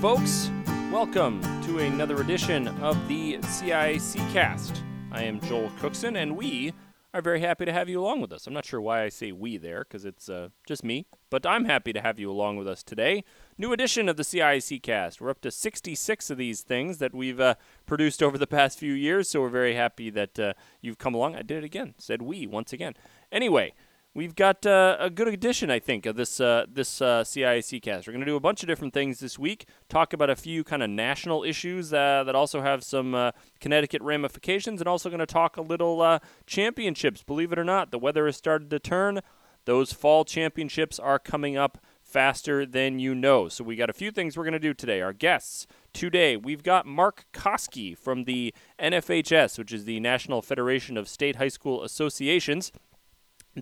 Folks. Welcome to another edition of the CIC Cast. I am Joel Cookson, and we are very happy to have you along with us. I'm not sure why I say we there, because it's uh, just me, but I'm happy to have you along with us today. New edition of the CIC Cast. We're up to 66 of these things that we've uh, produced over the past few years, so we're very happy that uh, you've come along. I did it again, said we once again. Anyway, we've got uh, a good edition, I think, of this uh, this uh, CIAC cast. We're going to do a bunch of different things this week. Talk about a few kind of national issues uh, that also have some uh, Connecticut ramifications, and also going to talk a little uh, championships. Believe it or not, the weather has started to turn. Those fall championships are coming up faster than you know. So we got a few things we're going to do today. Our guests today, we've got Mark Koski from the NFHS, which is the National Federation of State High School Associations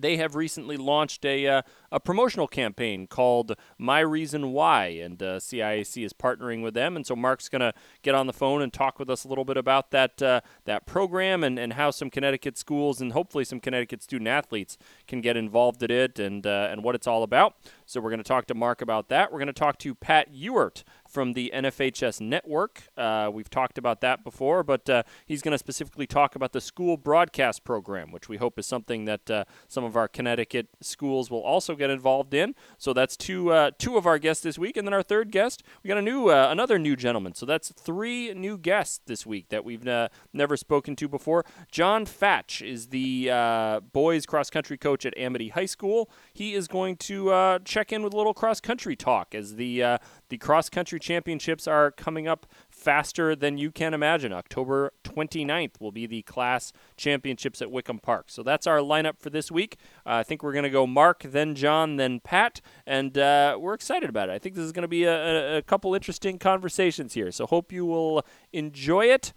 they have recently launched a, uh, a promotional campaign called My Reason Why, and uh, CIAC is partnering with them. And so Mark's going to get on the phone and talk with us a little bit about that uh, that program and, and how some Connecticut schools and hopefully some Connecticut student athletes can get involved in it and uh, and what it's all about. So we're going to talk to Mark about that. We're going to talk to Pat Ewart from the NFHS network. Uh, we've talked about that before, but uh, he's going to specifically talk about the school broadcast program, which we hope is something that uh, some of our Connecticut schools will also get involved in. So that's two uh, two of our guests this week, and then our third guest, we got a new uh, another new gentleman. So that's three new guests this week that we've uh, never spoken to before. John Fatch is the boys cross country coach at Amity High School. He is going to check in with a little cross country talk as the the cross country championships are coming up faster than you can imagine. October 29th will be the class championships at Wickham Park. So that's our lineup for this week. Uh, I think we're going to go Mark, then John, then Pat, and uh, we're excited about it. I think this is going to be a, a couple interesting conversations here. So hope you will enjoy it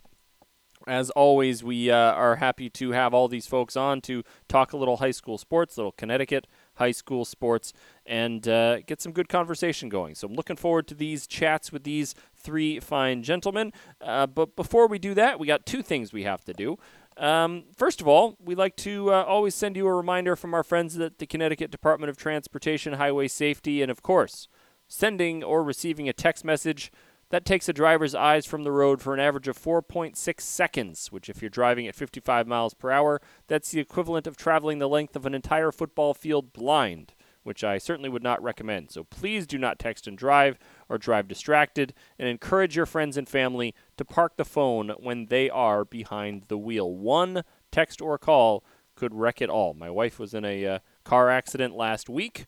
as always, we uh, are happy to have all these folks on to talk a little high school sports, little Connecticut high school sports, and uh, get some good conversation going. So I'm looking forward to these chats with these three fine gentlemen. Uh, but before we do that, we got two things we have to do. Um, first of all, we like to uh, always send you a reminder from our friends at the Connecticut Department of Transportation, Highway Safety, and of course, sending or receiving a text message that takes a driver's eyes from the road for an average of 4.6 seconds, which, if you're driving at 55 miles per hour, that's the equivalent of traveling the length of an entire football field blind, which I certainly would not recommend. So please do not text and drive or drive distracted, and encourage your friends and family to park the phone when they are behind the wheel. One text or call could wreck it all. My wife was in a uh, car accident last week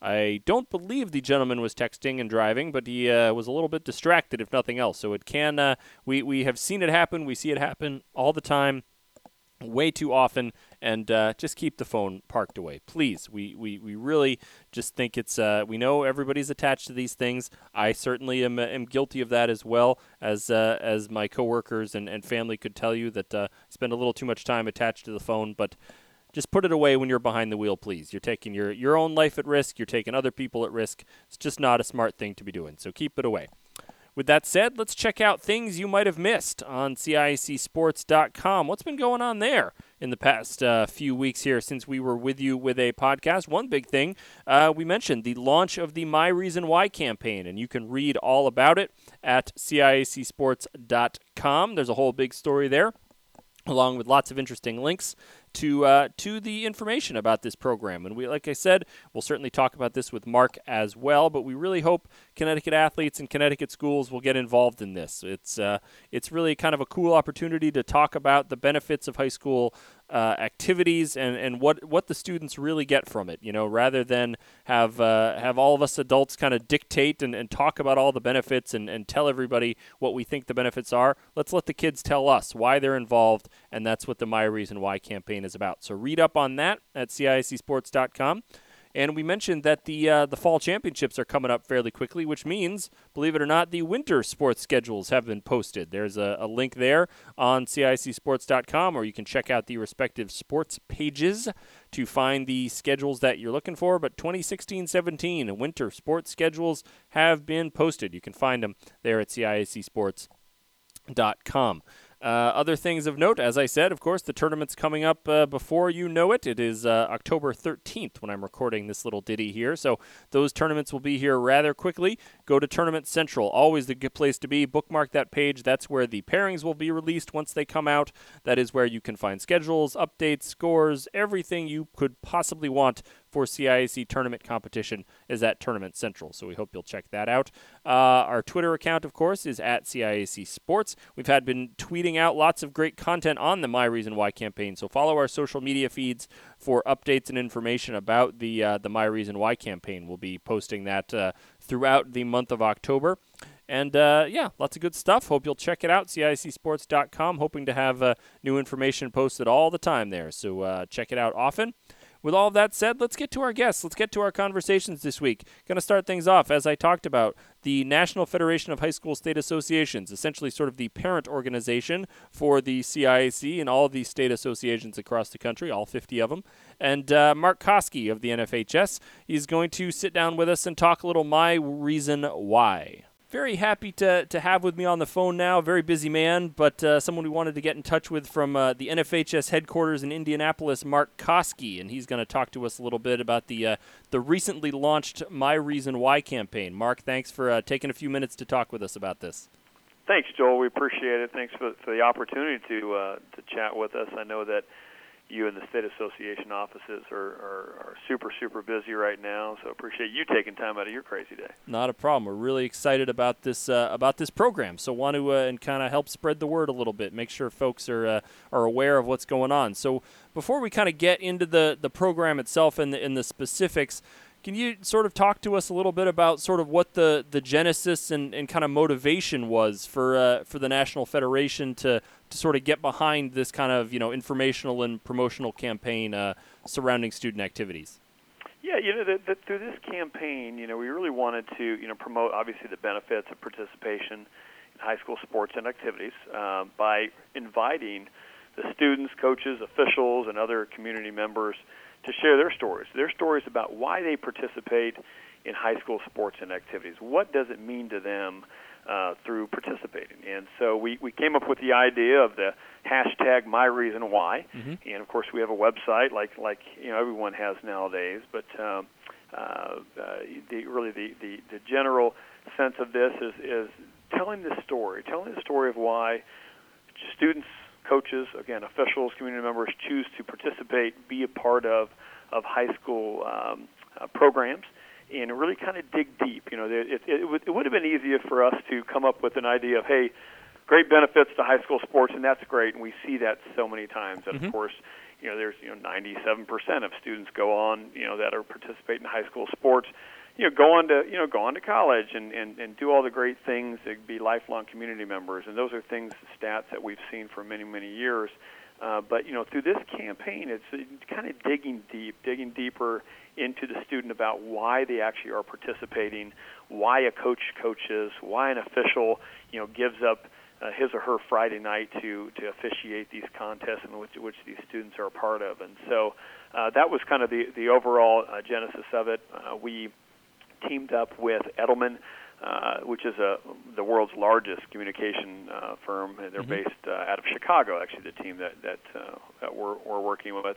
I don't believe the gentleman was texting and driving, but he uh, was a little bit distracted, if nothing else. So it can. Uh, we we have seen it happen. We see it happen all the time, way too often. And uh, just keep the phone parked away, please. We we, we really just think it's. Uh, we know everybody's attached to these things. I certainly am, am guilty of that as well, as uh, as my coworkers and, and family could tell you that uh, I spend a little too much time attached to the phone, but just put it away when you're behind the wheel, please. You're taking your, your own life at risk, you're taking other people at risk. It's just not a smart thing to be doing, so keep it away. With that said, let's check out things you might have missed on CIACSports.com. What's been going on there in the past uh, few weeks here since we were with you with a podcast? One big thing uh, we mentioned the launch of the My Reason Why campaign, and you can read all about it at CIACSports.com. There's a whole big story there along with lots of interesting links to uh, to the information about this program. And we, like I said, we'll certainly talk about this with Mark as well. But we really hope Connecticut athletes and Connecticut schools will get involved in this. It's uh, it's really kind of a cool opportunity to talk about the benefits of high school uh, activities and, and what what the students really get from it. You know, rather than have uh, have all of us adults kind of dictate and, and talk about all the benefits and, and tell everybody what we think the benefits are. Let's let the kids tell us why they're involved, and that's what the My Reason Why campaign is about. So read up on that at CIACSports.com. And we mentioned that the uh, the fall championships are coming up fairly quickly, which means, believe it or not, the winter sports schedules have been posted. There's a, a link there on CIACSports.com, or you can check out the respective sports pages to find the schedules that you're looking for. But 2016-17 winter sports schedules have been posted. You can find them there at CIACSports.com. Uh, other things of note, as I said, of course, the tournament's coming up uh, before you know it. It is uh, October 13th when I'm recording this little ditty here. So those tournaments will be here rather quickly. Go to Tournament Central, always the good place to be. Bookmark that page. That's where the pairings will be released once they come out. That is where you can find schedules, updates, scores, everything you could possibly want for CIAC tournament competition is at Tournament Central. So we hope you'll check that out. Uh, our Twitter account, of course, is at CIAC Sports. We've had been tweeting out lots of great content on the My Reason Why campaign. So follow our social media feeds for updates and information about the uh, the My Reason Why campaign. We'll be posting that uh, throughout the month of October. And uh, yeah, lots of good stuff. Hope you'll check it out. CIACsports.com. Hoping to have uh, new information posted all the time there. So uh, check it out often. With all that said, let's get to our guests. Let's get to our conversations this week. Going to start things off, as I talked about, the National Federation of High School State Associations, essentially sort of the parent organization for the CIAC and all these state associations across the country, all 50 of them. And uh, Mark Koski of the NFHS, he's going to sit down with us and talk a little my reason why very happy to, to have with me on the phone now. Very busy man, but uh, someone we wanted to get in touch with from uh, the NFHS headquarters in Indianapolis, Mark Koski, and he's going to talk to us a little bit about the uh, the recently launched My Reason Why campaign. Mark, thanks for uh, taking a few minutes to talk with us about this. Thanks, Joel. We appreciate it. Thanks for, for the opportunity to uh, to chat with us. I know that you and the state association offices are, are, are, super super busy right now so appreciate you taking time out of your crazy day. Not a problem. We're really excited about this uh, about this program so want to uh, and kind of help spread the word a little bit make sure folks are uh, are aware of what's going on. So before we kind of get into the the program itself and the, the specifics can you sort of talk to us a little bit about sort of what the, the genesis and, and kind of motivation was for uh, for the National Federation to, to sort of get behind this kind of you know informational and promotional campaign uh, surrounding student activities? Yeah, you know, the, the, through this campaign, you know, we really wanted to you know promote obviously the benefits of participation in high school sports and activities uh, by inviting the students, coaches, officials, and other community members to share their stories, their stories about why they participate in high school sports and activities. What does it mean to them uh, through participating? And so we, we came up with the idea of the hashtag My Reason Why, mm-hmm. and of course we have a website like like you know everyone has nowadays. But um, uh, uh, the, really the, the the general sense of this is is telling the story, telling the story of why students coaches, again, officials, community members choose to participate, be a part of of high school um, uh, programs, and really kind of dig deep. You know, it, it, it, would, it would have been easier for us to come up with an idea of, hey, great benefits to high school sports, and that's great, and we see that so many times. And mm-hmm. of course, you know, there's you know 97% of students go on, you know, that are participating in high school sports you know, go on to you know go on to college and and and do all the great things to be lifelong community members, and those are things stats that we've seen for many many years. Uh, but you know, through this campaign, it's kind of digging deep, digging deeper into the student about why they actually are participating, why a coach coaches, why an official you know gives up uh, his or her Friday night to to officiate these contests in which which these students are a part of, and so uh, that was kind of the the overall uh, genesis of it. Uh, we teamed up with Edelman, uh, which is a, the world's largest communication uh, firm. They're mm-hmm. based uh, out of Chicago, actually, the team that that, uh, that we're, we're working with.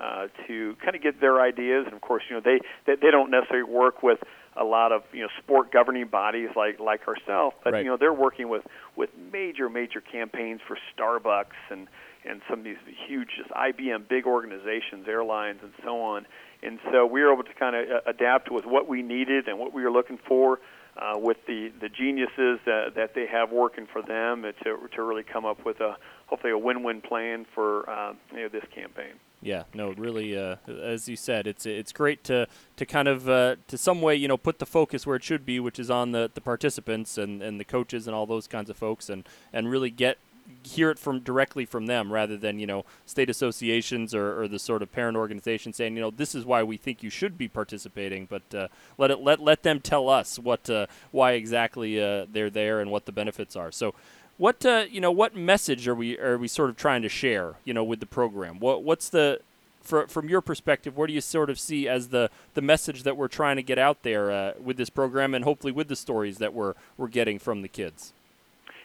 Uh, to kind of get their ideas, and of course, you know they, they they don't necessarily work with a lot of you know sport governing bodies like like ourselves, but right. you know they're working with with major major campaigns for Starbucks and and some of these huge just IBM big organizations, airlines, and so on. And so we were able to kind of adapt with what we needed and what we were looking for uh, with the, the geniuses that, that they have working for them to, to really come up with a hopefully a win-win plan for uh, you know, this campaign. Yeah, no, really, uh, as you said, it's it's great to to kind of uh, to some way, you know, put the focus where it should be, which is on the, the participants and, and the coaches and all those kinds of folks, and, and really get hear it from directly from them rather than you know state associations or, or the sort of parent organization saying you know this is why we think you should be participating but uh, let it let let them tell us what uh, why exactly uh, they're there and what the benefits are. So what uh, you know what message are we are we sort of trying to share you know with the program what what's the for, from your perspective, what do you sort of see as the, the message that we're trying to get out there uh, with this program, and hopefully with the stories that we're we're getting from the kids?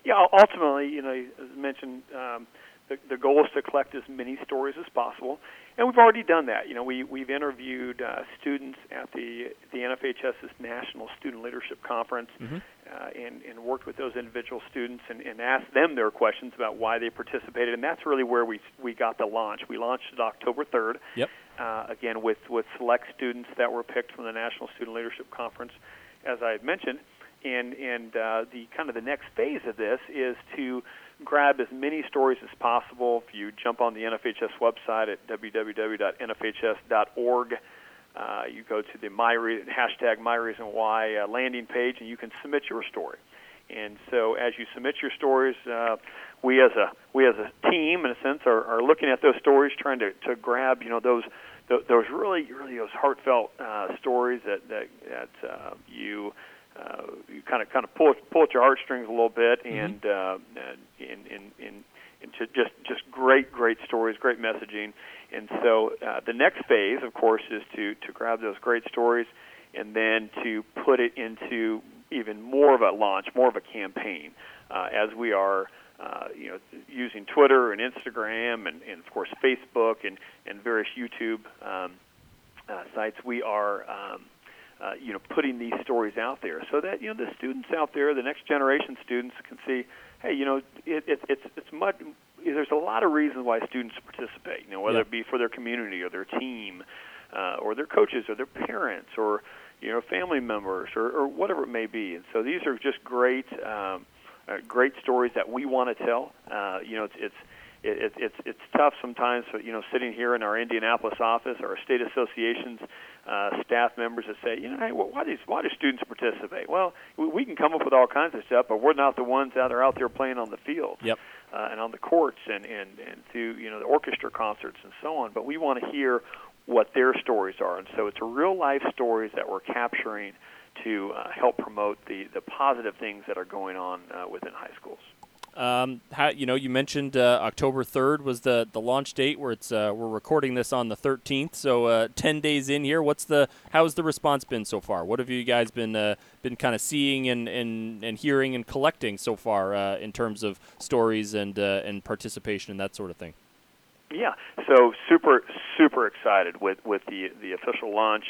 yeah, ultimately, you know, as mentioned, um, the, the goal is to collect as many stories as possible, and we've already done that. You know, we we've interviewed uh, students at the the NFHS's National Student Leadership Conference, mm-hmm. uh, and and worked with those individual students and, and asked them their questions about why they participated, and that's really where we we got the launch. We launched it October third. Yep. Uh, again, with with select students that were picked from the National Student Leadership Conference, as I had mentioned, and and uh, the kind of the next phase of this is to grab as many stories as possible. If you jump on the NFHS website at www.nfhs.org, uh, you go to the my re- hashtag my reason why uh, landing page, and you can submit your story. And so, as you submit your stories, uh, we as a we as a team, in a sense, are, are looking at those stories, trying to, to grab you know those those really really those heartfelt uh, stories that that, that uh, you uh, you kind of kind of pull pull at your heartstrings a little bit, Mm-hmm. and uh, and in in into just just great great stories, great messaging, and so uh, the next phase, of course, is to to grab those great stories, and then to put it into even more of a launch, more of a campaign, uh, as we are. Uh, you know, using Twitter and Instagram and, and of course Facebook and, and various YouTube um, uh, sites, we are um, uh, you know, putting these stories out there so that you know the students out there, the next generation students, can see, hey, you know, it, it, it's it's much. There's a lot of reasons why students participate. You know, whether Yeah. it be for their community or their team, uh, or their coaches or their parents or you know family members or, or whatever it may be. And so these are just great, um, uh, great stories that we want to tell. Uh, you know, it's it's it, it, it's it's tough sometimes. You know, sitting here in our Indianapolis office, our state associations uh, staff members that say, you know, hey, well, why do why do students participate? Well, we, we can come up with all kinds of stuff, but we're not the ones that are out there playing on the field Yep. uh, and on the courts and and and through you know the orchestra concerts and so on. But we want to hear what their stories are, and so it's real life stories that we're capturing to uh, help promote the the positive things that are going on uh, within high schools. Um, how, you know, you mentioned uh, October third was the, the launch date. Where it's uh, we're recording this on the thirteenth, so uh, ten days in here. What's the how's the response been so far? What have you guys been uh, been kind of seeing and, and, and hearing and collecting so far uh, in terms of stories and uh, and participation and that sort of thing? Yeah, so super super excited with with the the official launch,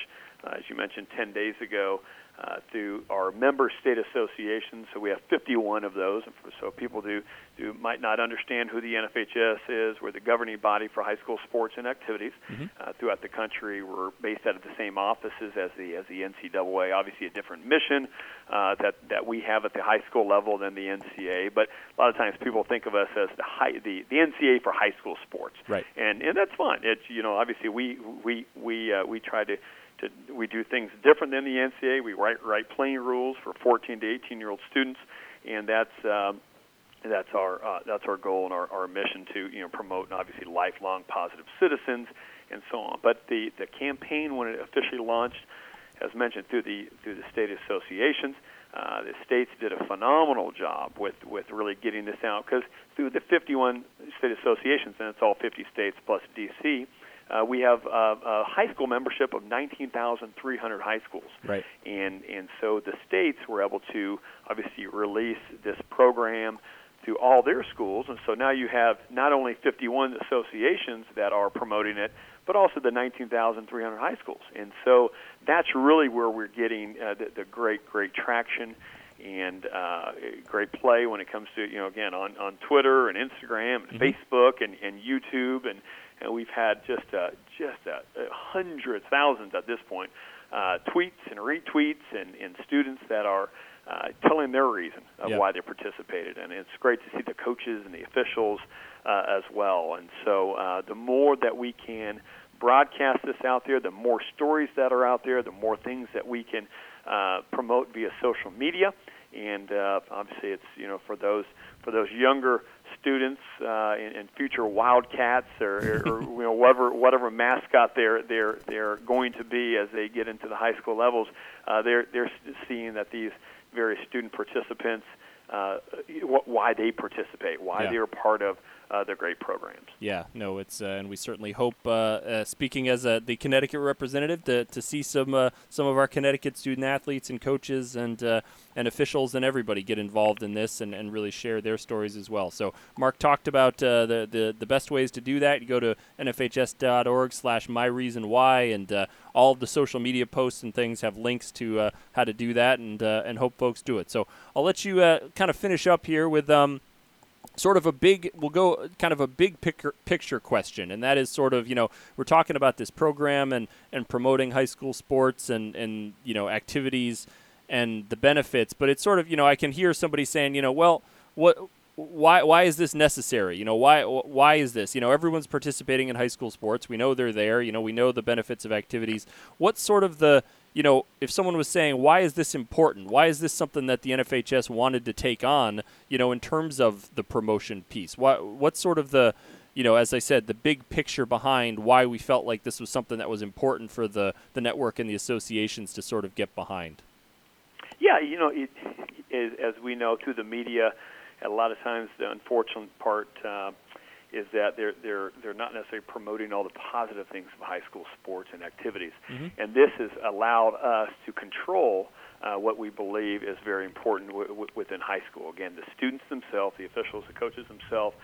as you mentioned, ten days ago. Uh, through our member state associations, so we have 51 of those. And so people do, do might not understand who the NFHS is. We're the governing body for high school sports and activities uh, throughout the country. We're based out of the same offices as the as the NCAA. Obviously, a different mission uh, that that we have at the high school level than the NCAA. But a lot of times people think of us as the high the, the NCAA for high school sports. Right. And and that's fine. It's you know obviously we we we uh, we try to to, we do things different than the NCAA. We write write playing rules for 14 to 18 year old students, and that's um, that's our uh, that's our goal and our, our mission to you know promote and obviously lifelong positive citizens and so on. But the the campaign when it officially launched, as mentioned through the through the state associations. Uh, the states did a phenomenal job with, with really getting this out because through the 51 state associations, and it's all 50 states plus D.C., uh, we have uh, a high school membership of 19,300 high schools. Right. And, and so the states were able to obviously release this program to all their schools. And so now you have not only 51 associations that are promoting it, but also the 19,300 high schools. And so that's really where we're getting uh, the, the great, great traction and uh, great play when it comes to, you know, again, on, on Twitter and Instagram and Facebook and, and YouTube. And, and we've had just, uh, just uh, hundreds, thousands at this point, uh, tweets and retweets and, and students that are uh, telling their reason of Yeah. why they participated. And it's great to see the coaches and the officials uh, as well. And so uh, the more that we can broadcast this out there, the more stories that are out there, the more things that we can uh, promote via social media. And uh, obviously, it's you know for those for those younger students uh, and, and future Wildcats or, or, or you know whatever whatever mascot they're they're they're going to be as they get into the high school levels, uh, they're they're seeing that these various student participants, uh, wh- why they participate, why Yeah. they're part of uh, their great programs. Yeah, no, it's uh, and we certainly hope. Uh, uh, speaking as uh, the Connecticut representative, to, to see some uh, some of our Connecticut student athletes and coaches and and officials and everybody get involved in this and, and really share their stories as well. So Mark talked about the, the the best ways to do that. You go to nfhs.org/slash my reason why, and all of the social media posts and things have links to how to do that, and and hope folks do it. So I'll let you kind of finish up here with. Um, sort of a big we'll go kind of a big picture picture question and that is sort of you know we're talking about this program and and promoting high school sports and and you know activities and the benefits but it's sort of you know I can hear somebody saying you know well what why why is this necessary? You know why why is this? You know everyone's participating in high school sports. We know they're there. You know we know the benefits of activities. What's sort of the you know, if someone was saying, why is this important? Why is this something that the NFHS wanted to take on, you know, in terms of the promotion piece? What, what's sort of the, you know, as I said, the big picture behind why we felt like this was something that was important for the, the network and the associations to sort of get behind? Yeah, you know, it, it, as we know through the media, a lot of times the unfortunate part uh, is that they're they're they're not necessarily promoting all the positive things of high school sports and activities, mm-hmm. and this has allowed us to control uh, what we believe is very important w- w- within high school. Again, the students themselves, the officials, the coaches themselves,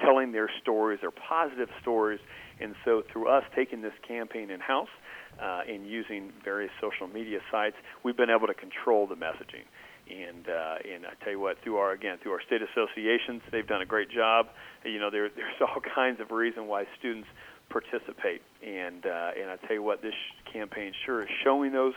telling their stories, their positive stories, and so through us taking this campaign in house. Uh, and using various social media sites, we've been able to control the messaging. And uh, and I tell you what, through our again through our state associations, they've done a great job. You know, there, there's all kinds of reason why students participate, and uh, and I tell you what, this campaign sure is showing those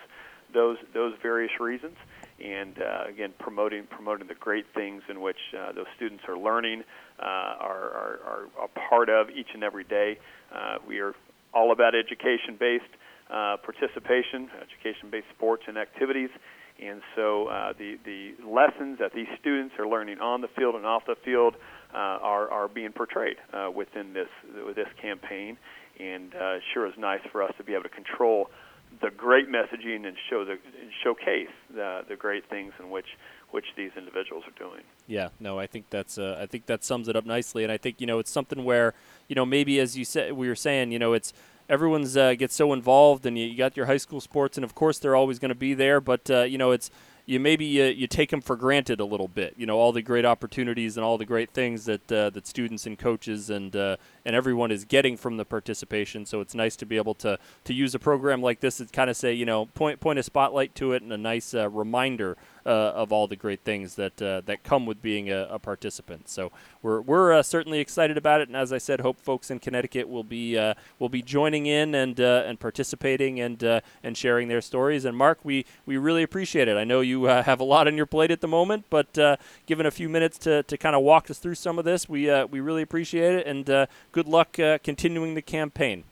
those those various reasons, and uh, again promoting promoting the great things in which uh, those students are learning, uh, are, are are a part of each and every day. Uh, we are all about education-based uh, participation, education-based sports and activities, and so uh, the the lessons that these students are learning on the field and off the field uh, are are being portrayed uh, within this this campaign, and uh, sure is nice for us to be able to control the great messaging and show the and showcase the the great things in which which these individuals are doing. Yeah, no, I think that's uh, I think that sums it up nicely, and I think you know it's something where you know maybe as you said we were saying you know it's everyone's uh, gets so involved, and you, you, got your high school sports, and of course they're always going to be there. But uh, you know, it's you maybe uh, you take them for granted a little bit. You know, all the great opportunities and all the great things that uh, that students and coaches and uh, and everyone is getting from the participation. So it's nice to be able to to use a program like this to kind of say, you know, point point a spotlight to it and a nice uh, reminder uh, of all the great things that uh, that come with being a, a, participant. So we're we're uh, certainly excited about it, and as I said, hope folks in Connecticut will be uh, will be joining in and uh, and participating and and sharing their stories. And Mark, we we really appreciate it. I know you have a lot on your plate at the moment, but given a few minutes to, to kind of walk us through some of this, we we really appreciate it, and good luck continuing the campaign.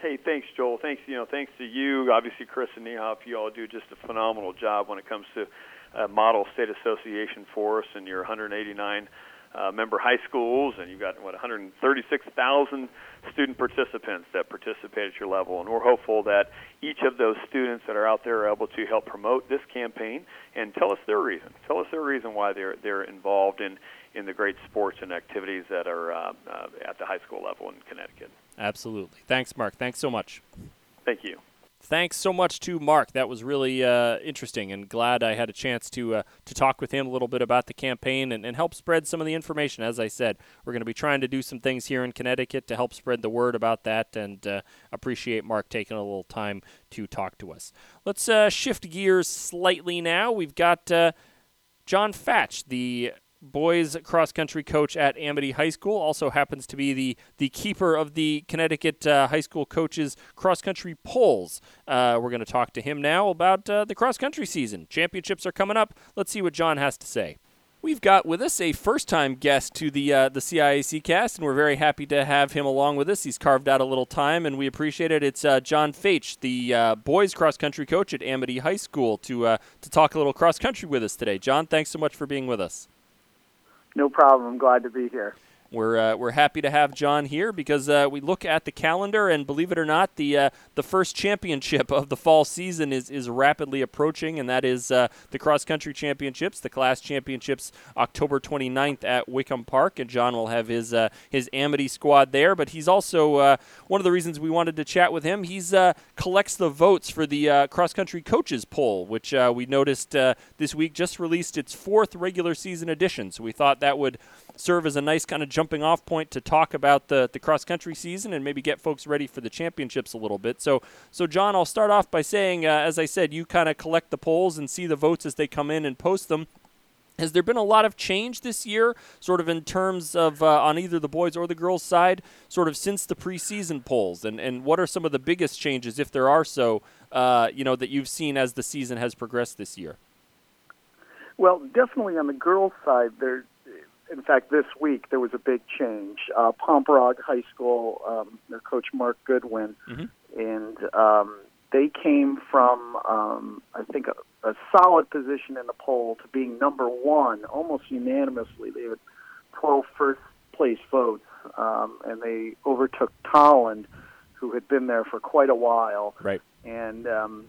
Hey, thanks, Joel. Thanks, you know, thanks to you, obviously Karissa Niehoff. You all do just a phenomenal job when it comes to uh, model state association for us, and your 189 uh, member high schools, and you've got what 136,000 student participants that participate at your level. And we're hopeful that each of those students that are out there are able to help promote this campaign and tell us their reason. Tell us their reason why they're they're involved in in the great sports and activities that are uh, uh, at the high school level in Connecticut. Absolutely. Thanks, Mark. Thanks so much. Thank you thanks so much to Mark. That was really uh, interesting, and glad I had a chance to uh, to talk with him a little bit about the campaign and, and help spread some of the information. As I said, we're going to be trying to do some things here in Connecticut to help spread the word about that, and uh, appreciate Mark taking a little time to talk to us. Let's uh, shift gears slightly now. We've got uh, John Fatch, the boys cross country coach at Amity High School. Also happens to be the the keeper of the Connecticut uh, high school coaches cross country polls. Uh, we're going to talk to him now about uh, the cross country season. Championships are coming up. Let's see what John has to say. We've got with us a first-time guest to the uh, the CIAC cast, and we're very happy to have him along with us. He's carved out a little time, and we appreciate it. It's uh, John Faich, the uh, boys cross-country coach at Amity High School, to uh, to talk a little cross-country with us today. John, thanks so much for being with us. No problem. I'm glad to be here. We're uh, we're happy to have John here because uh, we look at the calendar and believe it or not, the uh, the first championship of the fall season is is rapidly approaching, and that is uh, the cross country championships, the class championships, October 29th at Wickham Park, and John will have his uh, his Amity squad there. But he's also uh, one of the reasons we wanted to chat with him. He's collects the votes for the cross country coaches poll, which we noticed this week just released its fourth regular season edition. So we thought that would serve as a nice kind of jumping off point to talk about the, the cross country season and maybe get folks ready for the championships a little bit. So, so John, I'll start off by saying, uh, as I said, you kind of collect the polls and see the votes as they come in and post them. Has there been a lot of change this year, sort of in terms of uh, on either the boys or the girls' side, sort of since the preseason polls? And, and what are some of the biggest changes, if there are so, uh, you know, that you've seen as the season has progressed this year? Well, definitely on the girls' side, there in fact, this week there was a big change. Uh, Pomperaug High School, um, their coach Mark Goodwin, mm-hmm. and um, they came from, um, I think, a, a solid position in the poll to being number one almost unanimously. They had 12 first place votes, um, and they overtook Tolland, who had been there for quite a while. Right. And um,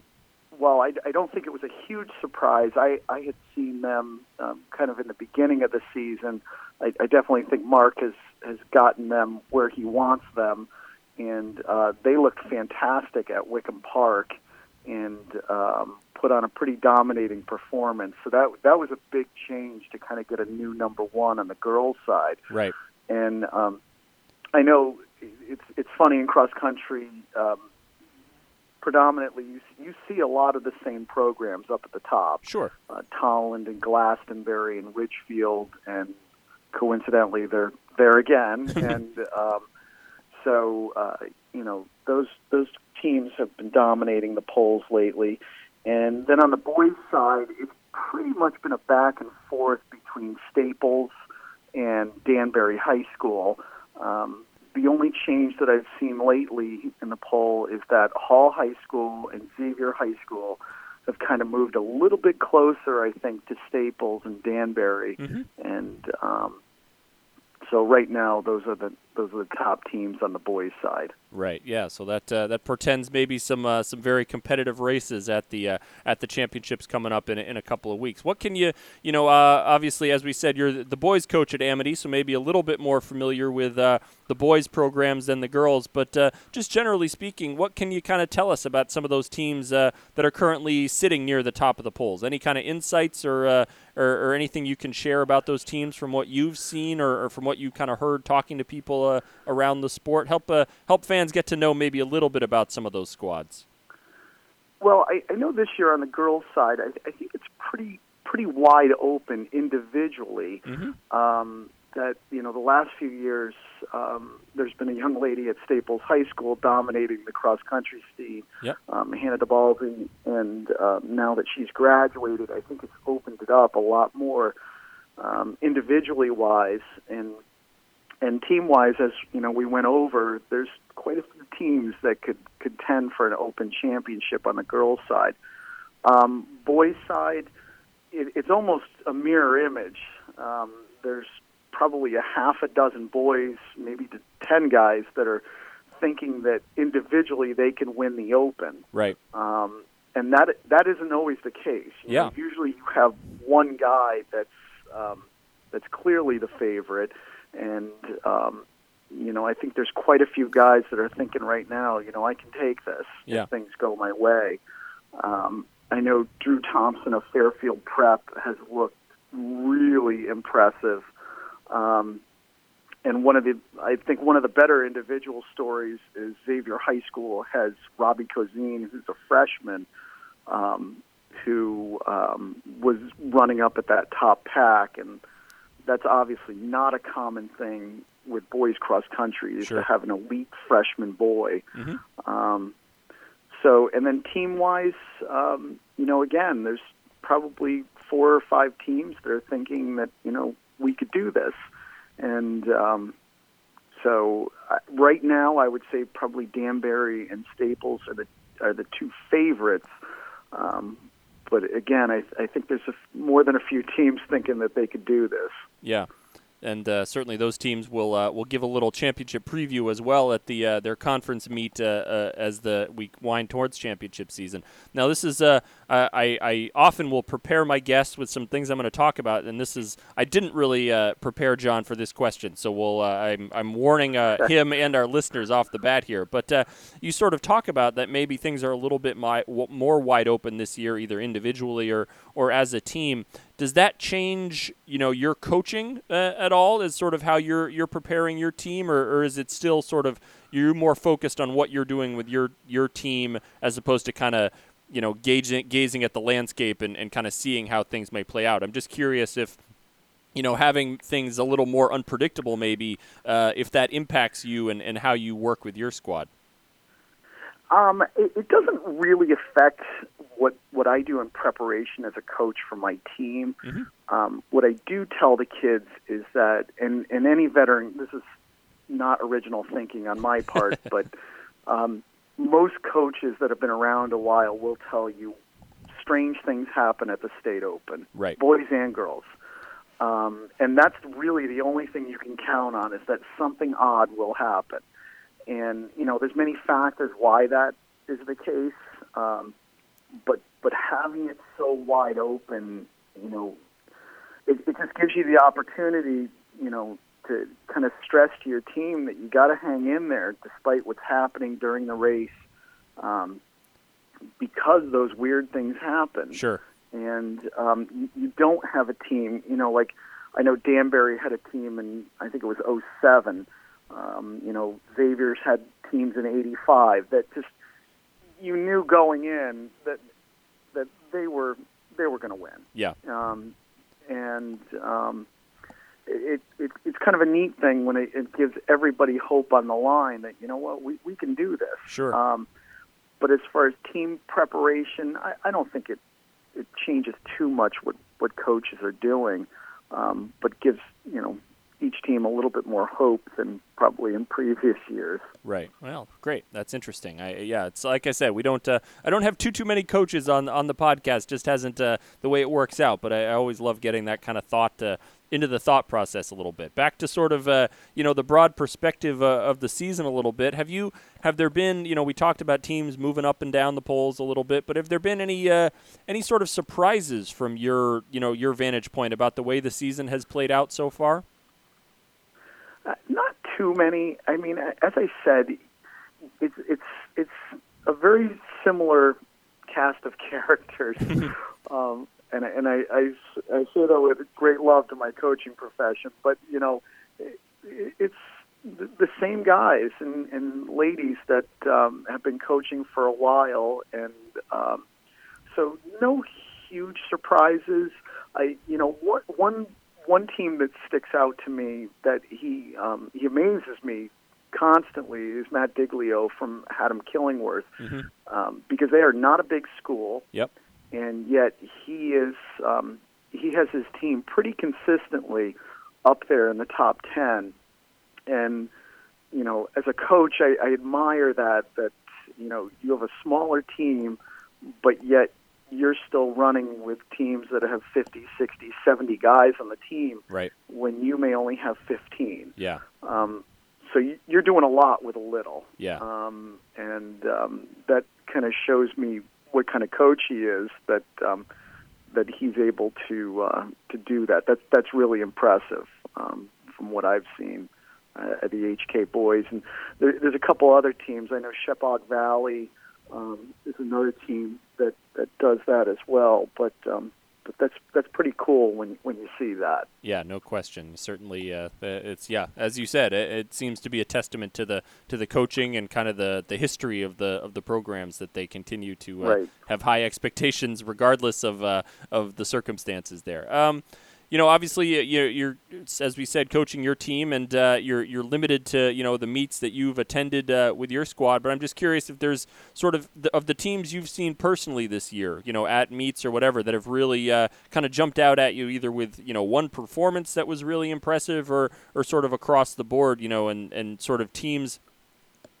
while I, I don't think it was a huge surprise, I, I had seen them um, kind of in the beginning of the season. I, I definitely think Mark has, has gotten them where he wants them, and uh, they looked fantastic at Wickham Park and um, put on a pretty dominating performance. So that that was a big change to kind of get a new number one on the girls' side. Right. And um, I know it's it's funny in cross country. Um, predominantly you you see a lot of the same programs up at the top. Sure. Uh, Tolland and Glastonbury and Ridgefield, and coincidentally they're there again. and um, so uh, you know those those teams have been dominating the polls lately. And then on the boys' side, it's pretty much been a back and forth between Staples and Danbury High School. Um, the only change that I've seen lately in the poll is that Hall High School and Xavier High School have kind of moved a little bit closer, I think, to Staples and Danbury, mm-hmm. and um, so right now those are the those are the top teams on the boys' side. Right. Yeah. So that uh, that portends maybe some uh, some very competitive races at the uh, at the championships coming up in in a couple of weeks. What can you you know uh, obviously as we said you're the boys coach at Amity, so maybe a little bit more familiar with uh, the boys programs than the girls. But uh, just generally speaking, what can you kind of tell us about some of those teams that are currently sitting near the top of the polls? Any kind of insights or or, or, anything you can share about those teams from what you've seen or, or from what you kind of heard talking to people uh, around the sport? Help uh, help fans get to know maybe a little bit about some of those squads. Well, I, I know this year on the girls' side, I, I think it's pretty pretty wide open individually. Mm-hmm. Um, that you know, the last few years, um, there's been a young lady at Staples High School dominating the cross country scene, yep. um, Hannah DeBalsi, and uh, now that she's graduated, I think it's opened it up a lot more um, individually wise and and team wise, as you know, we went over. There's quite a few teams that could contend for an open championship on the girls' side. Um, boys' side, it, it's almost a mirror image. Um, there's probably a half a dozen boys, maybe to ten guys that are thinking that individually they can win the open. Right. Um, and that that isn't always the case. You yeah. Know, usually you have one guy that's um, that's clearly the favorite and um, you know, I think there's quite a few guys that are thinking right now, you know, I can take this yeah. if things go my way. Um, I know Drew Thompson of Fairfield Prep has looked really impressive. Um, and one of the, I think one of the better individual stories is Xavier High School has Robbie Cozine, who's a freshman, um, who um, was running up at that top pack and that's obviously not a common thing with boys cross country is sure. to have an elite freshman boy. Mm-hmm. Um, so, and then team wise, um, you know, again, there's probably four or five teams that are thinking that you know we could do this, and um, so uh, right now I would say probably Danbury and Staples are the are the two favorites. Um, but again, I, I think there's a, more than a few teams thinking that they could do this. Yeah. and uh, certainly those teams will uh, will give a little championship preview as well at the uh, their conference meet uh, uh, as the we wind towards championship season. Now, this is uh, I, I often will prepare my guests with some things I'm going to talk about, and this is I didn't really prepare John for this question, so we'll I'm I'm warning him and our listeners off the bat here. But you sort of talk about that maybe things are a little bit my, more wide open this year, either individually or or as a team. Does that change, you know, your coaching uh, at all? Is sort of how you're you're preparing your team, or, or is it still sort of you're more focused on what you're doing with your your team as opposed to kind of you know gazing gazing at the landscape and, and kind of seeing how things may play out? I'm just curious if you know having things a little more unpredictable maybe uh, if that impacts you and, and how you work with your squad. Um, it, it doesn't really affect what what I do in preparation as a coach for my team. Mm-hmm. Um, what I do tell the kids is that, and and any veteran, this is not original thinking on my part, but um, most coaches that have been around a while will tell you strange things happen at the state open, right? Boys and girls. Um, and that's really the only thing you can count on is that something odd will happen. And you know, there's many factors why that is the case. Um, but but having it so wide open, you know, it, it just gives you the opportunity, you know, to kind of stress to your team that you got to hang in there despite what's happening during the race, um, because those weird things happen. Sure. And um, you, you don't have a team, you know, like I know Danbury had a team in I think it was '07. Um, you know, Xavier's had teams in '85 that just you knew going in that that they were they were going to win. Yeah. Um, and um, it, it it's kind of a neat thing when it, it gives everybody hope on the line that you know what we we can do this. Sure. Um, but as far as team preparation, I, I don't think it it changes too much what what coaches are doing, um, but gives you know each team a little bit more hope than probably in previous years. Right. Well, great. That's interesting. I yeah, it's like I said, we don't uh, I don't have too too many coaches on on the podcast. Just hasn't uh, the way it works out. But I, I always love getting that kind of thought uh, into the thought process a little bit. Back to sort of uh, you know the broad perspective uh, of the season a little bit. Have you have there been you know we talked about teams moving up and down the polls a little bit, but have there been any uh, any sort of surprises from your you know your vantage point about the way the season has played out so far? Uh, not too many. I mean, as I said, it's it's it's a very similar cast of characters, um, and and I, I I say that with great love to my coaching profession. But you know, it, it's the same guys and, and ladies that um, have been coaching for a while, and um, so no huge surprises. I you know what one one team that sticks out to me that he um, he amazes me constantly is Matt Diglio from Haddam Killingworth mm-hmm. um, because they are not a big school. Yep. And yet he is um, he has his team pretty consistently up there in the top ten. And you know, as a coach, I, I admire that that you know you have a smaller team, but yet you're still running with teams that have 50, 60, 70 guys on the team right. when you may only have 15. Yeah. Um, so you're doing a lot with a little. Yeah. Um, and um, that kind of shows me what kind of coach he is that um, that he's able to uh, to do that. That's that's really impressive um, from what I've seen uh, at the HK boys. And there, there's a couple other teams. I know Shepaug Valley um, is another team that that does that as well. But um, but that's that's pretty cool when when you see that. Yeah, no question. Certainly, uh, it's yeah, as you said, it, it, seems to be a testament to the to the coaching and kind of the, the history of the of the programs that they continue to uh, right. have high expectations regardless of uh, of the circumstances there. Um, you know, obviously, you're, you're, as we said, coaching your team, and uh, you're you're limited to you know the meets that you've attended uh, with your squad. But I'm just curious if there's sort of the, of the teams you've seen personally this year, you know, at meets or whatever, that have really uh, kind of jumped out at you, either with you know one performance that was really impressive, or or sort of across the board, you know, and and sort of teams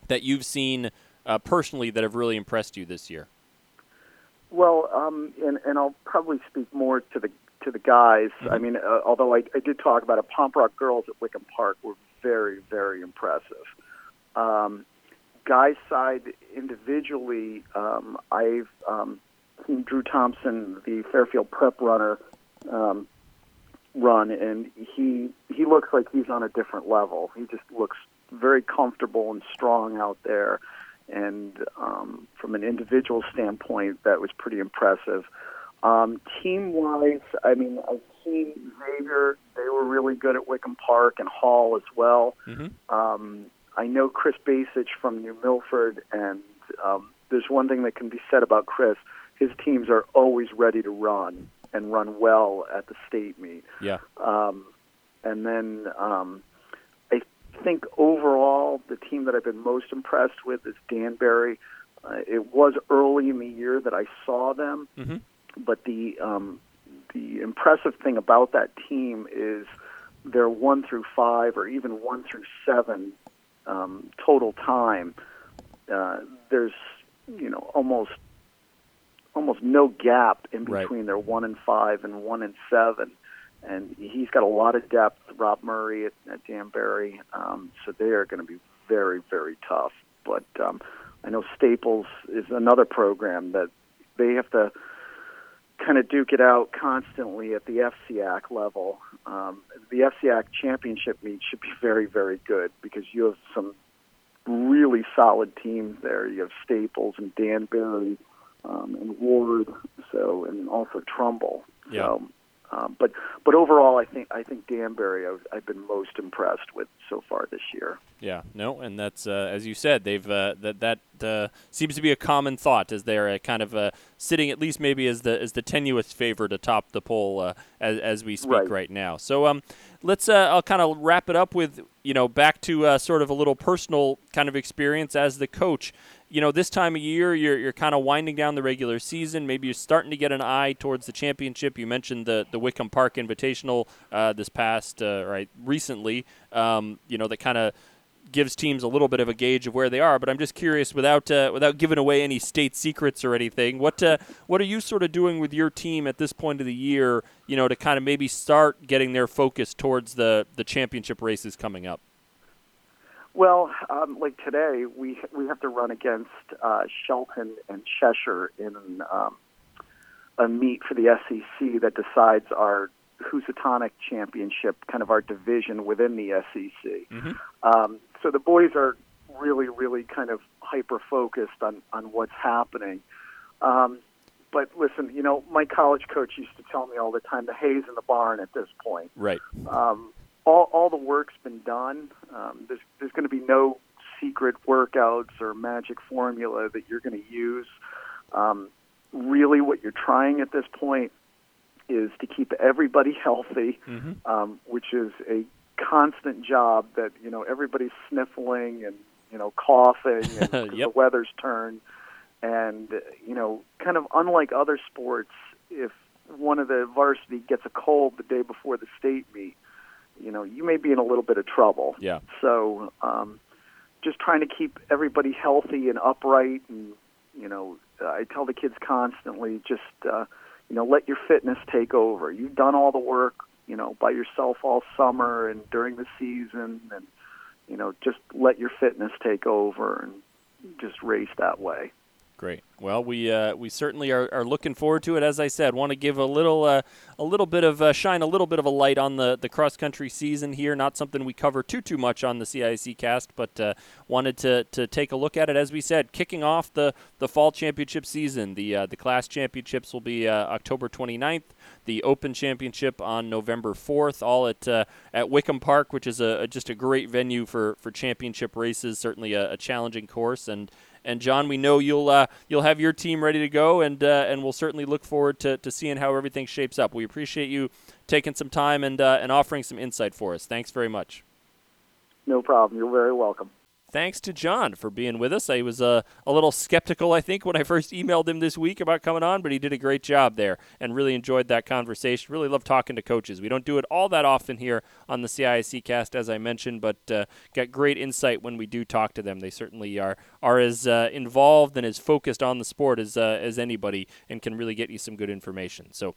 that you've seen uh, personally that have really impressed you this year. Well, um, and and I'll probably speak more to the to the guys. I mean, uh, although I, I did talk about it, Pomperaug girls at Wickham Park were very, very impressive. Um, guys' side individually, um, I've um, seen Drew Thompson, the Fairfield Prep runner, um, run, and he he looks like he's on a different level. He just looks very comfortable and strong out there. And um, from an individual standpoint, that was pretty impressive. Um, team wise, I mean, I've seen Xavier, they were really good at Wickham Park and Hall as well. Mm-hmm. Um, I know Chris Basich from New Milford, and um, there's one thing that can be said about Chris. His teams are always ready to run and run well at the state meet. Yeah. Um, and then um, I think overall, the team that I've been most impressed with is Danbury. Uh, it was early in the year that I saw them, Mm-hmm. But the um, the impressive thing about that team is their one through five or even one through seven um, total time. Uh, there's you know almost almost no gap in Right. between their one and five and one and seven. And he's got a lot of depth, Rob Murray at, at Danbury. Um, so they are going to be very, very tough. But um, I know Staples is another program that they have to kind of duke it out constantly at the FCIAC level. Um, the FCAC championship meet should be very, very good because you have some really solid teams there. You have Staples and Danbury um, and Warde, so and also Trumbull. Yeah. So, um, but but overall, I think I think Danbury I've, I've been most impressed with so far this year. Yeah, no, and that's uh, as you said. They've uh, that that uh, seems to be a common thought as they're kind of uh, sitting at least maybe as the as the tenuous favorite atop the poll uh, as as we speak right, Right. now. So um, let's uh, I'll kind of wrap it up with you know back to uh, sort of a little personal kind of experience as the coach. You know, this time of year, you're you're kind of winding down the regular season. Maybe you're starting to get an eye towards the championship. You mentioned the the Wickham Park Invitational uh, this past uh, right recently. Um, you know, that kind of gives teams a little bit of a gauge of where they are. But I'm just curious, without uh, without giving away any state secrets or anything, what uh, what are you sort of doing with your team at this point of the year? You know, to kind of maybe start getting their focus towards the the championship races coming up. Well, um, like today, we we have to run against uh, Shelton and Cheshire in um, a meet for the SCC that decides our Housatonic Championship, kind of our division within the SCC. Mhm. Um, so the boys are really, really kind of hyper focused on on what's happening. Um, but listen, you know, my college coach used to tell me all the time, the hay's in the barn at this point Right. um, all, all the work's been done. Um, there's there's going to be no secret workouts or magic formula that you're going to use. Um, really, what you're trying at this point is to keep everybody healthy, Mhm. um, which is a constant job that you know everybody's sniffling and you know coughing and Yep. the weather's turned and you know kind of unlike other sports if one of the varsity gets a cold the day before the state meet you know you may be in a little bit of trouble. Yeah. so um, just trying to keep everybody healthy and upright and you know i tell the kids constantly just uh, you know let your fitness take over. You've done all the work you know by yourself all summer and during the season and you know just let your fitness take over and just race that way Great. Well, we uh, we certainly are, are looking forward to it. As I said, want to give a little uh, a little bit of uh, shine a little bit of a light on the, the cross country season here. Not something we cover too too much on the CIAC cast, but uh, wanted to, to take a look at it. As we said, kicking off the, the fall championship season. The uh, the class championships will be uh, October 29th. The Open Championship on November 4th. All at uh, at Wickham Park, which is a, a- just a great venue for, for championship races. Certainly a, a challenging course and. And John, we know you'll uh, you'll have your team ready to go, and uh, and we'll certainly look forward to, to seeing how everything shapes up. We appreciate you taking some time and uh, and offering some insight for us. Thanks very much. no problem you're very welcome Thanks to John for being with us. I was uh, a little skeptical, I think, when I first emailed him this week about coming on, but he did a great job there and really enjoyed that conversation. Really love talking to coaches. We don't do it all that often here on the CIAC cast, as I mentioned, but uh, got great insight when we do talk to them. They certainly are are as uh, involved and as focused on the sport as uh, as anybody, and can really get you some good information. So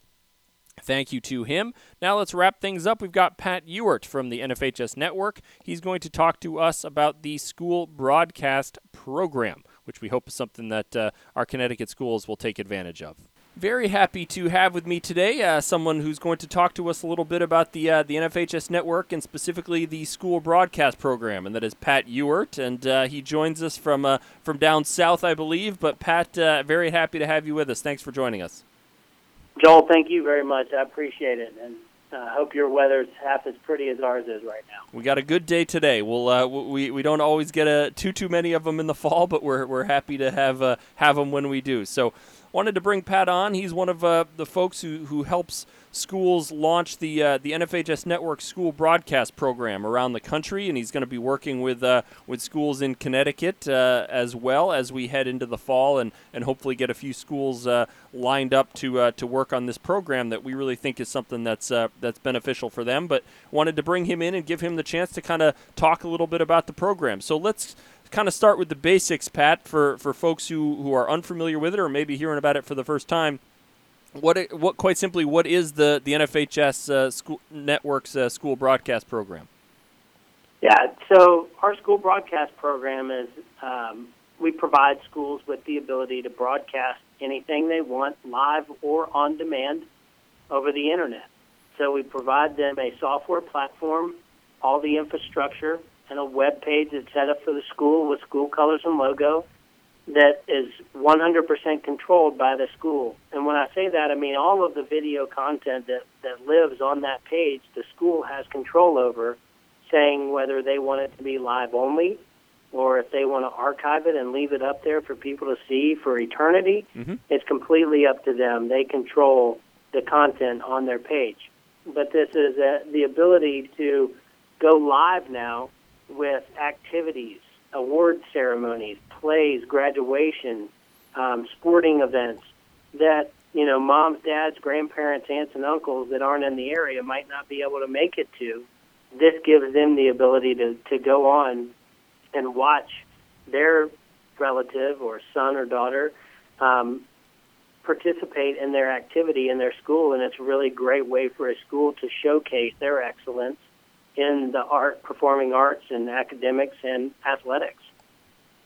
Thank you to him. Now let's wrap things up. We've got Pat Ewart from the NFHS Network. He's going to talk to us about the school broadcast program, which we hope is something that uh, our Connecticut schools will take advantage of. Very happy to have with me today uh, someone who's going to talk to us a little bit about the uh, the NFHS network and specifically the school broadcast program, and that is Pat Ewart, and uh, he joins us from uh, from down south, I believe. But Pat, uh, very happy to have you with us. Thanks for joining us. Joel, thank you very much. I appreciate it, and I uh, hope your weather's half as pretty as ours is right now. We got a good day today. We'll uh, we we don't always get a too too many of them in the fall, but we're we're happy to have uh, have them when we do. So wanted to bring Pat on. He's one of uh, the folks who, who helps schools launch the uh, the NFHS Network School Broadcast Program around the country, and he's going to be working with uh, with schools in Connecticut uh, as well as we head into the fall, and, and hopefully get a few schools uh, lined up to uh, to work on this program that we really think is something that's that's beneficial for them. But wanted to bring him in and give him the chance to kind of talk a little bit about the program. So let's kind of start with the basics, Pat, for, for folks who, who are unfamiliar with it or maybe hearing about it for the first time. What, what quite simply, what is the, the NFHS uh, school network's uh, school broadcast program? Yeah, so our school broadcast program is um, we provide schools with the ability to broadcast anything they want, live or on demand, over the internet. So we provide them a software platform, all the infrastructure, and a web page that's set up for the school with school colors and logo that is 100% controlled by the school. And when I say that, I mean all of the video content that, that lives on that page, the school has control over, saying whether they want it to be live only or if they want to archive it and leave it up there for people to see for eternity. Mm-hmm. It's completely up to them. They control the content on their page. But this is a, the ability to go live now with activities, award ceremonies, plays, graduation, um, sporting events that you know moms, dads, grandparents, aunts, and uncles that aren't in the area might not be able to make it to. This gives them the ability to to go on and watch their relative or son or daughter um, participate in their activity in their school, and it's a really great way for a school to showcase their excellence in the art, performing arts, and academics and athletics.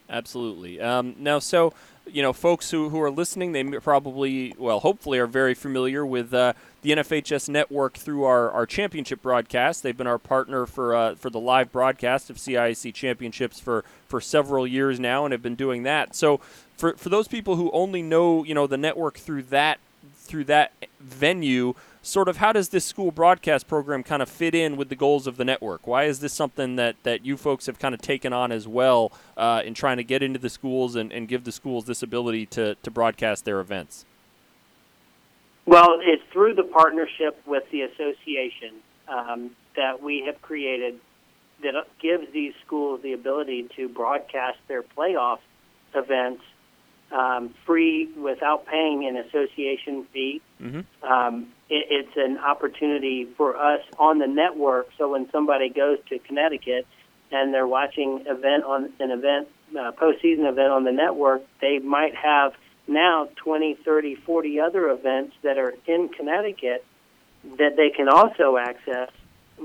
Absolutely. Um, now, so you know, folks who, who are listening, they probably, well, hopefully, are very familiar with uh, the NFHS network through our, our championship broadcast. They've been our partner for uh, for the live broadcast of CIAC championships for, for several years now, and have been doing that. So, for for those people who only know, you know, the network through that through that venue, sort of how does this school broadcast program kind of fit in with the goals of the network? Why is this something that, that you folks have kind of taken on as well uh, in trying to get into the schools and, and give the schools this ability to, to broadcast their events? Well, it's through the partnership with the association um, that we have created that gives these schools the ability to broadcast their playoff events um, free without paying an association fee. Mm-hmm. Um, it, it's an opportunity for us on the network. So when somebody goes to Connecticut and they're watching event on an event uh, postseason event on the network, they might have now 20, 30, 40 other events that are in Connecticut that they can also access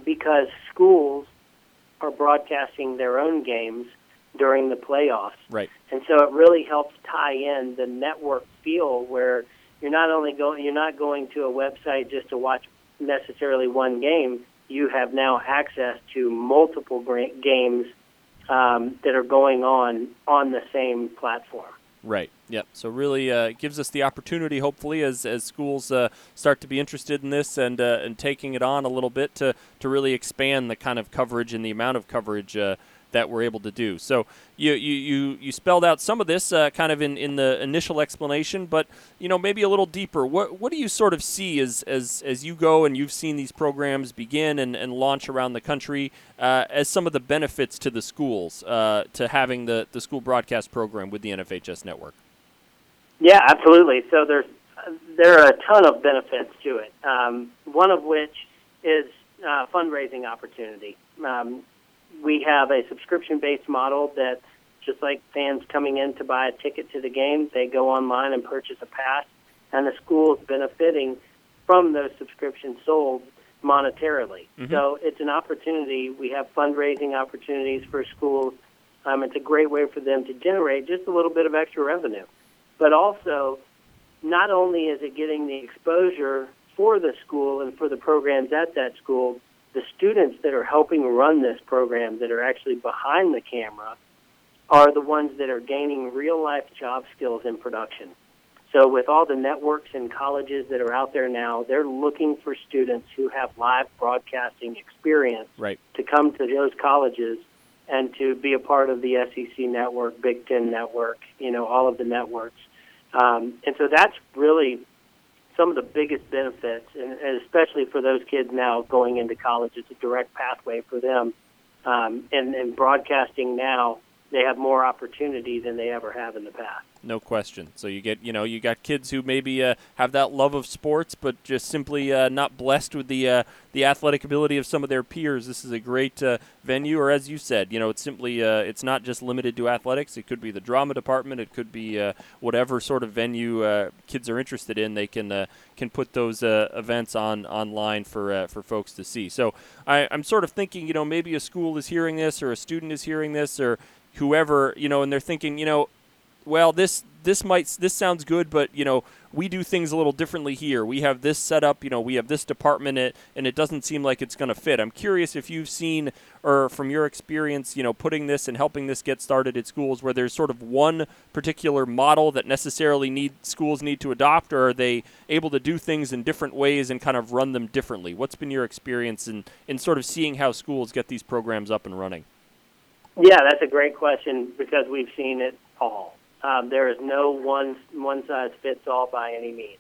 because schools are broadcasting their own games during the playoffs. Right. And so it really helps tie in the network feel where you're not only going you're not going to a website just to watch necessarily one game. You have now access to multiple games um, that are going on on the same platform. Right. Yep. So really uh, gives us the opportunity, hopefully, as, as schools uh, start to be interested in this and uh, and taking it on a little bit to to really expand the kind of coverage and the amount of coverage uh, that we're able to do. So you you, you, you spelled out some of this uh, kind of in, in the initial explanation, but you know maybe a little deeper. What what do you sort of see as as, as you go and you've seen these programs begin and, and launch around the country uh, as some of the benefits to the schools uh, to having the, the school broadcast program with the NFHS network? Yeah, absolutely. So there's there are a ton of benefits to it. Um, one of which is uh, fundraising opportunity. Um, we have a subscription based model that just like fans coming in to buy a ticket to the game, they go online and purchase a pass, and the school is benefiting from those subscriptions sold monetarily. Mhm. So it's an opportunity. We have fundraising opportunities for schools. Um, it's a great way for them to generate just a little bit of extra revenue. But also, not only is it getting the exposure for the school and for the programs at that school, the students that are helping run this program, that are actually behind the camera, are the ones that are gaining real life job skills in production. So, with all the networks and colleges that are out there now, they're looking for students who have live broadcasting experience Right. to come to those colleges and to be a part of the SEC network, Big Ten network, you know, all of the networks. Um, and so that's really some of the biggest benefits, and, especially for those kids now going into college. It's a direct pathway for them. Um, and, and broadcasting now, they have more opportunity than they ever have in the past. No question. So you get, you know, you got kids who maybe uh, have that love of sports, but just simply uh, not blessed with the uh, the athletic ability of some of their peers. This is a great uh, venue, or as you said, you know, it's simply uh, it's not just limited to athletics. It could be the drama department. It could be uh, whatever sort of venue kids are interested in. They can can put those events on online for for folks to see. So I, I'm sort of thinking, you know, maybe a school is hearing this, or a student is hearing this, or whoever, you know, and they're thinking, you know, well, this this might this sounds good, but you know we do things a little differently here. We have this set up, you know, we have this department, it, and it doesn't seem like it's going to fit. I'm curious if you've seen, or from your experience, you know, putting this and helping this get started at schools, where there's sort of one particular model that necessarily need schools need to adopt, or are they able to do things in different ways and kind of run them differently? What's been your experience in in sort of seeing how schools get these programs up and running? Yeah, that's a great question because we've seen it all. Um, there is no one one size fits all by any means.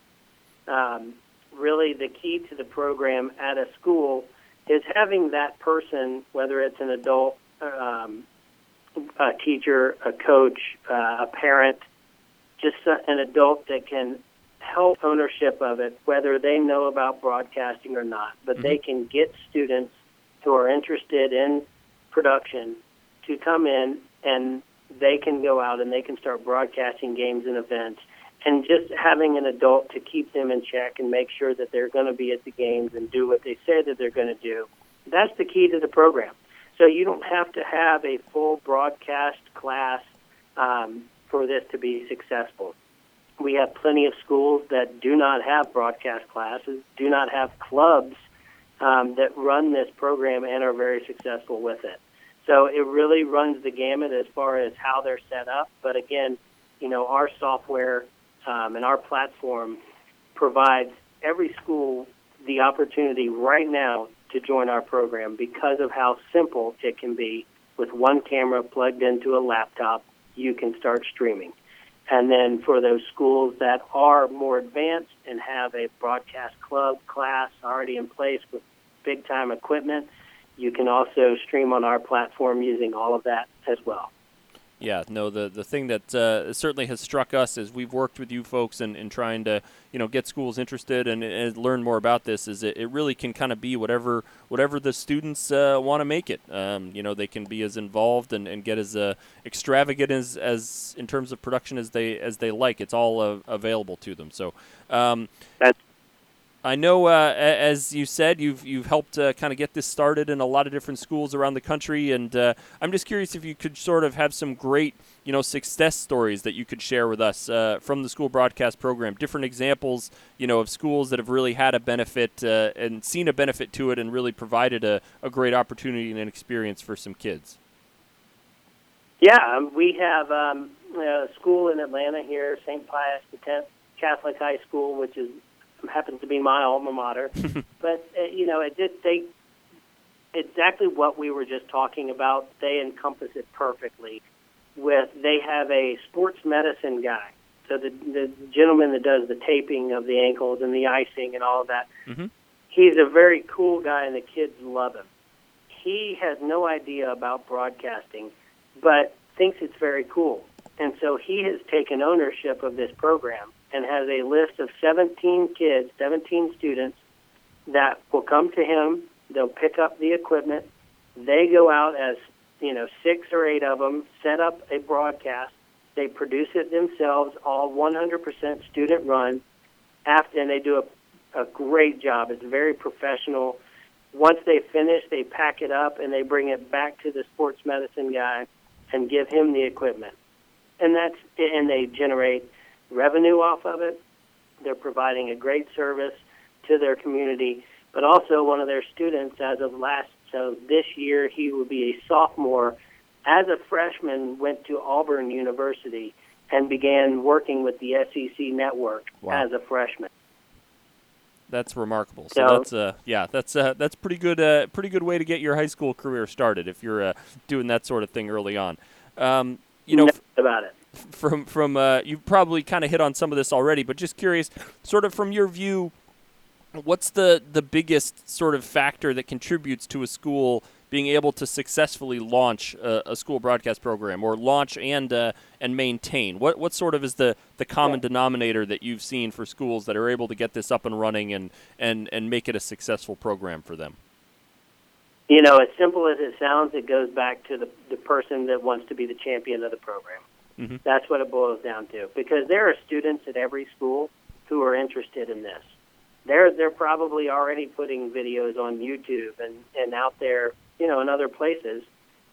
Um, really, the key to the program at a school is having that person, whether it's an adult, um, a teacher, a coach, uh, a parent, just an adult that can help ownership of it, whether they know about broadcasting or not. But mm-hmm. they can get students who are interested in production to come in and they can go out and they can start broadcasting games and events and just having an adult to keep them in check and make sure that they're going to be at the games and do what they say that they're going to do. That's the key to the program. So you don't have to have a full broadcast class um, for this to be successful. We have plenty of schools that do not have broadcast classes, do not have clubs um, that run this program and are very successful with it. So it really runs the gamut as far as how they're set up. But again, you know, our software um, and our platform provides every school the opportunity right now to join our program because of how simple it can be. With one camera plugged into a laptop, you can start streaming. And then for those schools that are more advanced and have a broadcast club class already in place with big time equipment, you can also stream on our platform using all of that as well. Yeah, no, the the thing that uh, certainly has struck us as we've worked with you folks and in, in, trying to you know get schools interested and, and learn more about this is it, it really can kind of be whatever whatever the students uh, want to make it. Um, you know, they can be as involved and, and get as uh, extravagant as, as in terms of production as they as they like. It's all uh, available to them. So um, that's I know, uh, as you said, you've you've helped uh, kind of get this started in a lot of different schools around the country, and uh, I'm just curious if you could sort of have some great, you know, success stories that you could share with us uh, from the school broadcast program. Different examples, you know, of schools that have really had a benefit uh, and seen a benefit to it, and really provided a, a great opportunity and an experience for some kids. Yeah, um, we have um, a school in Atlanta here, St. Pius X Catholic High School, which is happens to be my alma mater. but uh, you know, it did they exactly what we were just talking about. They encompass it perfectly. With they have a sports medicine guy, so the the gentleman that does the taping of the ankles and the icing and all of that. Mm-hmm. He's a very cool guy, and the kids love him. He has no idea about broadcasting, but thinks it's very cool. And so he has taken ownership of this program and has a list of 17 kids, 17 students that will come to him. They'll pick up the equipment. They go out as you know six or eight of them, set up a broadcast. They produce it themselves, all 100% student run. After and they do a a great job. It's very professional. Once they finish, they pack it up and they bring it back to the sports medicine guy and give him the equipment. And that's and they generate revenue off of it. They're providing a great service to their community, but also one of their students as of last so this year he will be a sophomore as a freshman went to Auburn University and began working with the SEC network wow. as a freshman. That's remarkable. So, so that's uh, yeah, that's uh, that's pretty good. Uh, pretty good way to get your high school career started if you're uh, doing that sort of thing early on. Um, you know, about it. From from uh, you've probably kind of hit on some of this already, but just curious, sort of from your view, what's the the biggest sort of factor that contributes to a school being able to successfully launch a, a school broadcast program or launch and uh, and maintain? What what sort of is the, the common yeah. denominator that you've seen for schools that are able to get this up and running and, and, and make it a successful program for them? You know, as simple as it sounds, it goes back to the, the person that wants to be the champion of the program. Mm-hmm. That's what it boils down to. Because there are students at every school who are interested in this. They're they're probably already putting videos on YouTube and, and out there you know, in other places.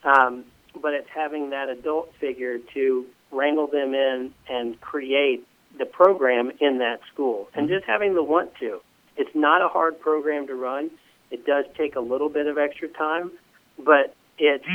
Um, but it's having that adult figure to wrangle them in and create the program in that school, and mm-hmm. just having the want to. It's not a hard program to run. It does take a little bit of extra time, but it's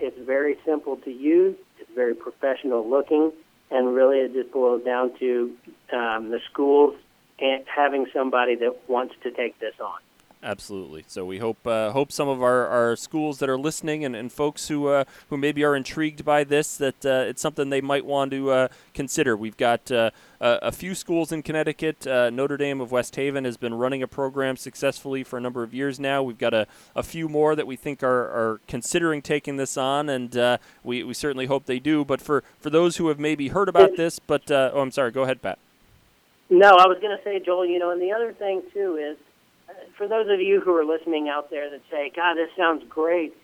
it's very simple to use. Very professional looking, and really it just boils down to um, the schools and having somebody that wants to take this on. Absolutely. So we hope uh, hope some of our, our schools that are listening and, and folks who uh, who maybe are intrigued by this that uh, it's something they might want to uh, consider. We've got uh, a few schools in Connecticut. Uh, Notre Dame of West Haven has been running a program successfully for a number of years now. We've got a, a few more that we think are, are considering taking this on, and we, we certainly hope they do. But for, for those who have maybe heard about this, but oh, I'm sorry. Go ahead, Pat. No, I was going to say, Joel. You know, and the other thing too is for those of you who are listening out there that say, God, this sounds great,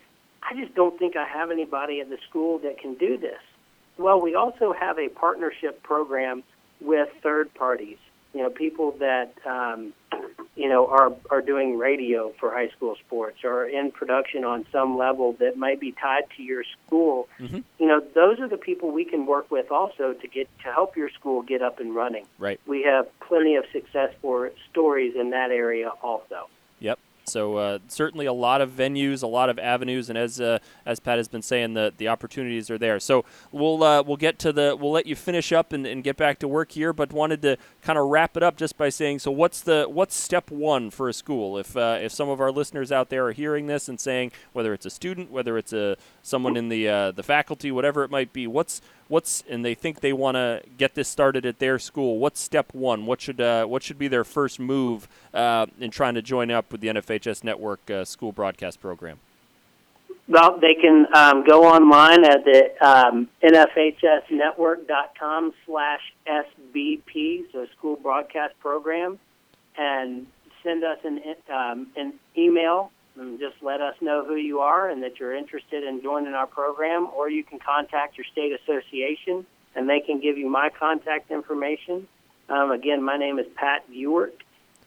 I just don't think I have anybody at the school that can do this. Well, we also have a partnership program with third parties, you know, people that um, you know, are are doing radio for high school sports or in production on some level that might be tied to your school. Mm-hmm. You know, those are the people we can work with also to get to help your school get up and running. Right. We have plenty of success for stories in that area also. So uh, certainly a lot of venues, a lot of avenues, and as uh, as Pat has been saying, the the opportunities are there. So we'll uh, we'll get to the we'll let you finish up and, and get back to work here, but wanted to kind of wrap it up just by saying, so what's the what's step one for a school? If uh, if some of our listeners out there are hearing this and saying whether it's a student, whether it's a someone in the uh, the faculty, whatever it might be, what's what's and they think they want to get this started at their school. What's step one? What should uh, what should be their first move uh, in trying to join up with the NFHS Network uh, school broadcast program? Well, they can um, go online at the um, nfhsnetwork.com slash SBP, so School Broadcast Program, and send us an, um, an email just let us know who you are and that you're interested in joining our program, or you can contact your state association and they can give you my contact information. Um, again, my name is Pat Ewart,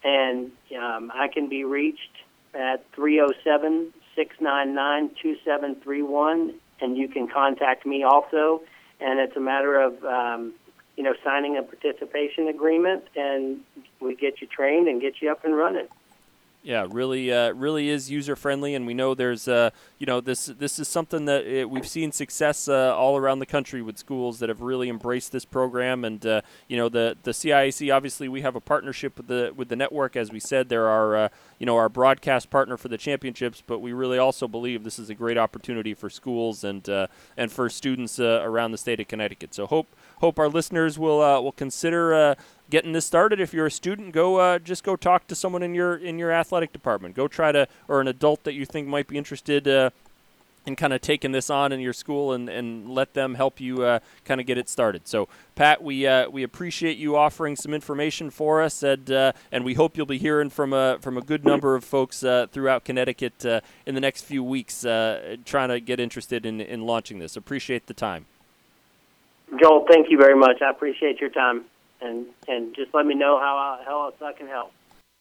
and um, I can be reached at 307 699 2731, and you can contact me also. And it's a matter of um, you know signing a participation agreement, and we get you trained and get you up and running. Yeah, really, uh, really is user friendly, and we know there's, uh, you know, this this is something that it, uh, we've seen success uh, all around the country with schools that have really embraced this program, and uh, you know, the the CIAC obviously we have a partnership with the with the network, as we said, they're our, uh, you know, our broadcast partner for the championships, but we really also believe this is a great opportunity for schools and and for students around the state of Connecticut. So hope hope our listeners will will consider getting this started. If you're a student, go uh, just go talk to someone in your in your athletic department. Go try to or an adult that you think might be interested uh, in kind of taking this on in your school and, and let them help you uh, kind of get it started. So, Pat, we uh, we appreciate you offering some information for us, and uh, and we hope you'll be hearing from a from a good number of folks uh, throughout Connecticut in the next few weeks, trying to get interested in in launching this. Appreciate the time. Joel, thank you very much. I appreciate your time and and just let me know how how else I can help.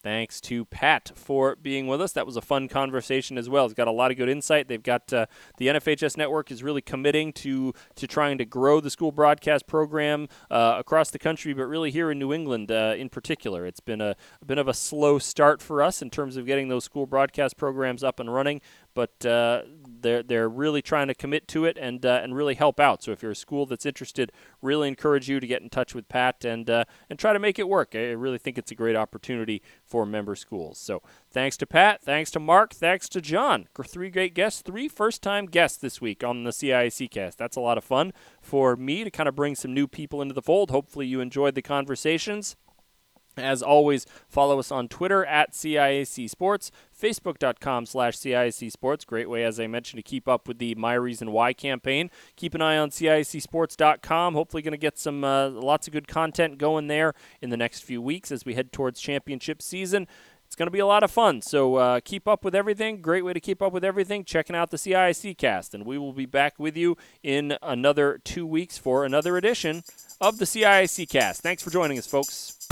thanks to Pat for being with us. That was a fun conversation as well. He's got a lot of good insight. They've got uh, the NFHS network is really committing to to trying to grow the school broadcast program uh, across the country, but really here in New England uh, in particular. It's been a, a, bit of a slow start for us in terms of getting those school broadcast programs up and running, but uh, they're they're really trying to commit to it and uh, and really help out. So if you're a school that's interested, really encourage you to get in touch with Pat and uh, and try to make it work. I really think it's a great opportunity for member schools. So thanks to Pat, thanks to Mark, thanks to John. Three great guests, three first-time guests this week on the CIAC cast. That's a lot of fun for me to kind of bring some new people into the fold. Hopefully you enjoyed the conversations. As always, follow us on Twitter at CIAC Sports, Facebook.com slash CIAC Sports. Great way, as I mentioned, to keep up with the My Reason Why campaign. Keep an eye on CIACSports.com. Hopefully, going to get some uh, lots of good content going there in the next few weeks as we head towards championship season. It's going to be a lot of fun. So uh, keep up with everything. Great way to keep up with everything. Checking out the CIAC cast. And we will be back with you in another two weeks for another edition of the CIAC cast. Thanks for joining us, folks.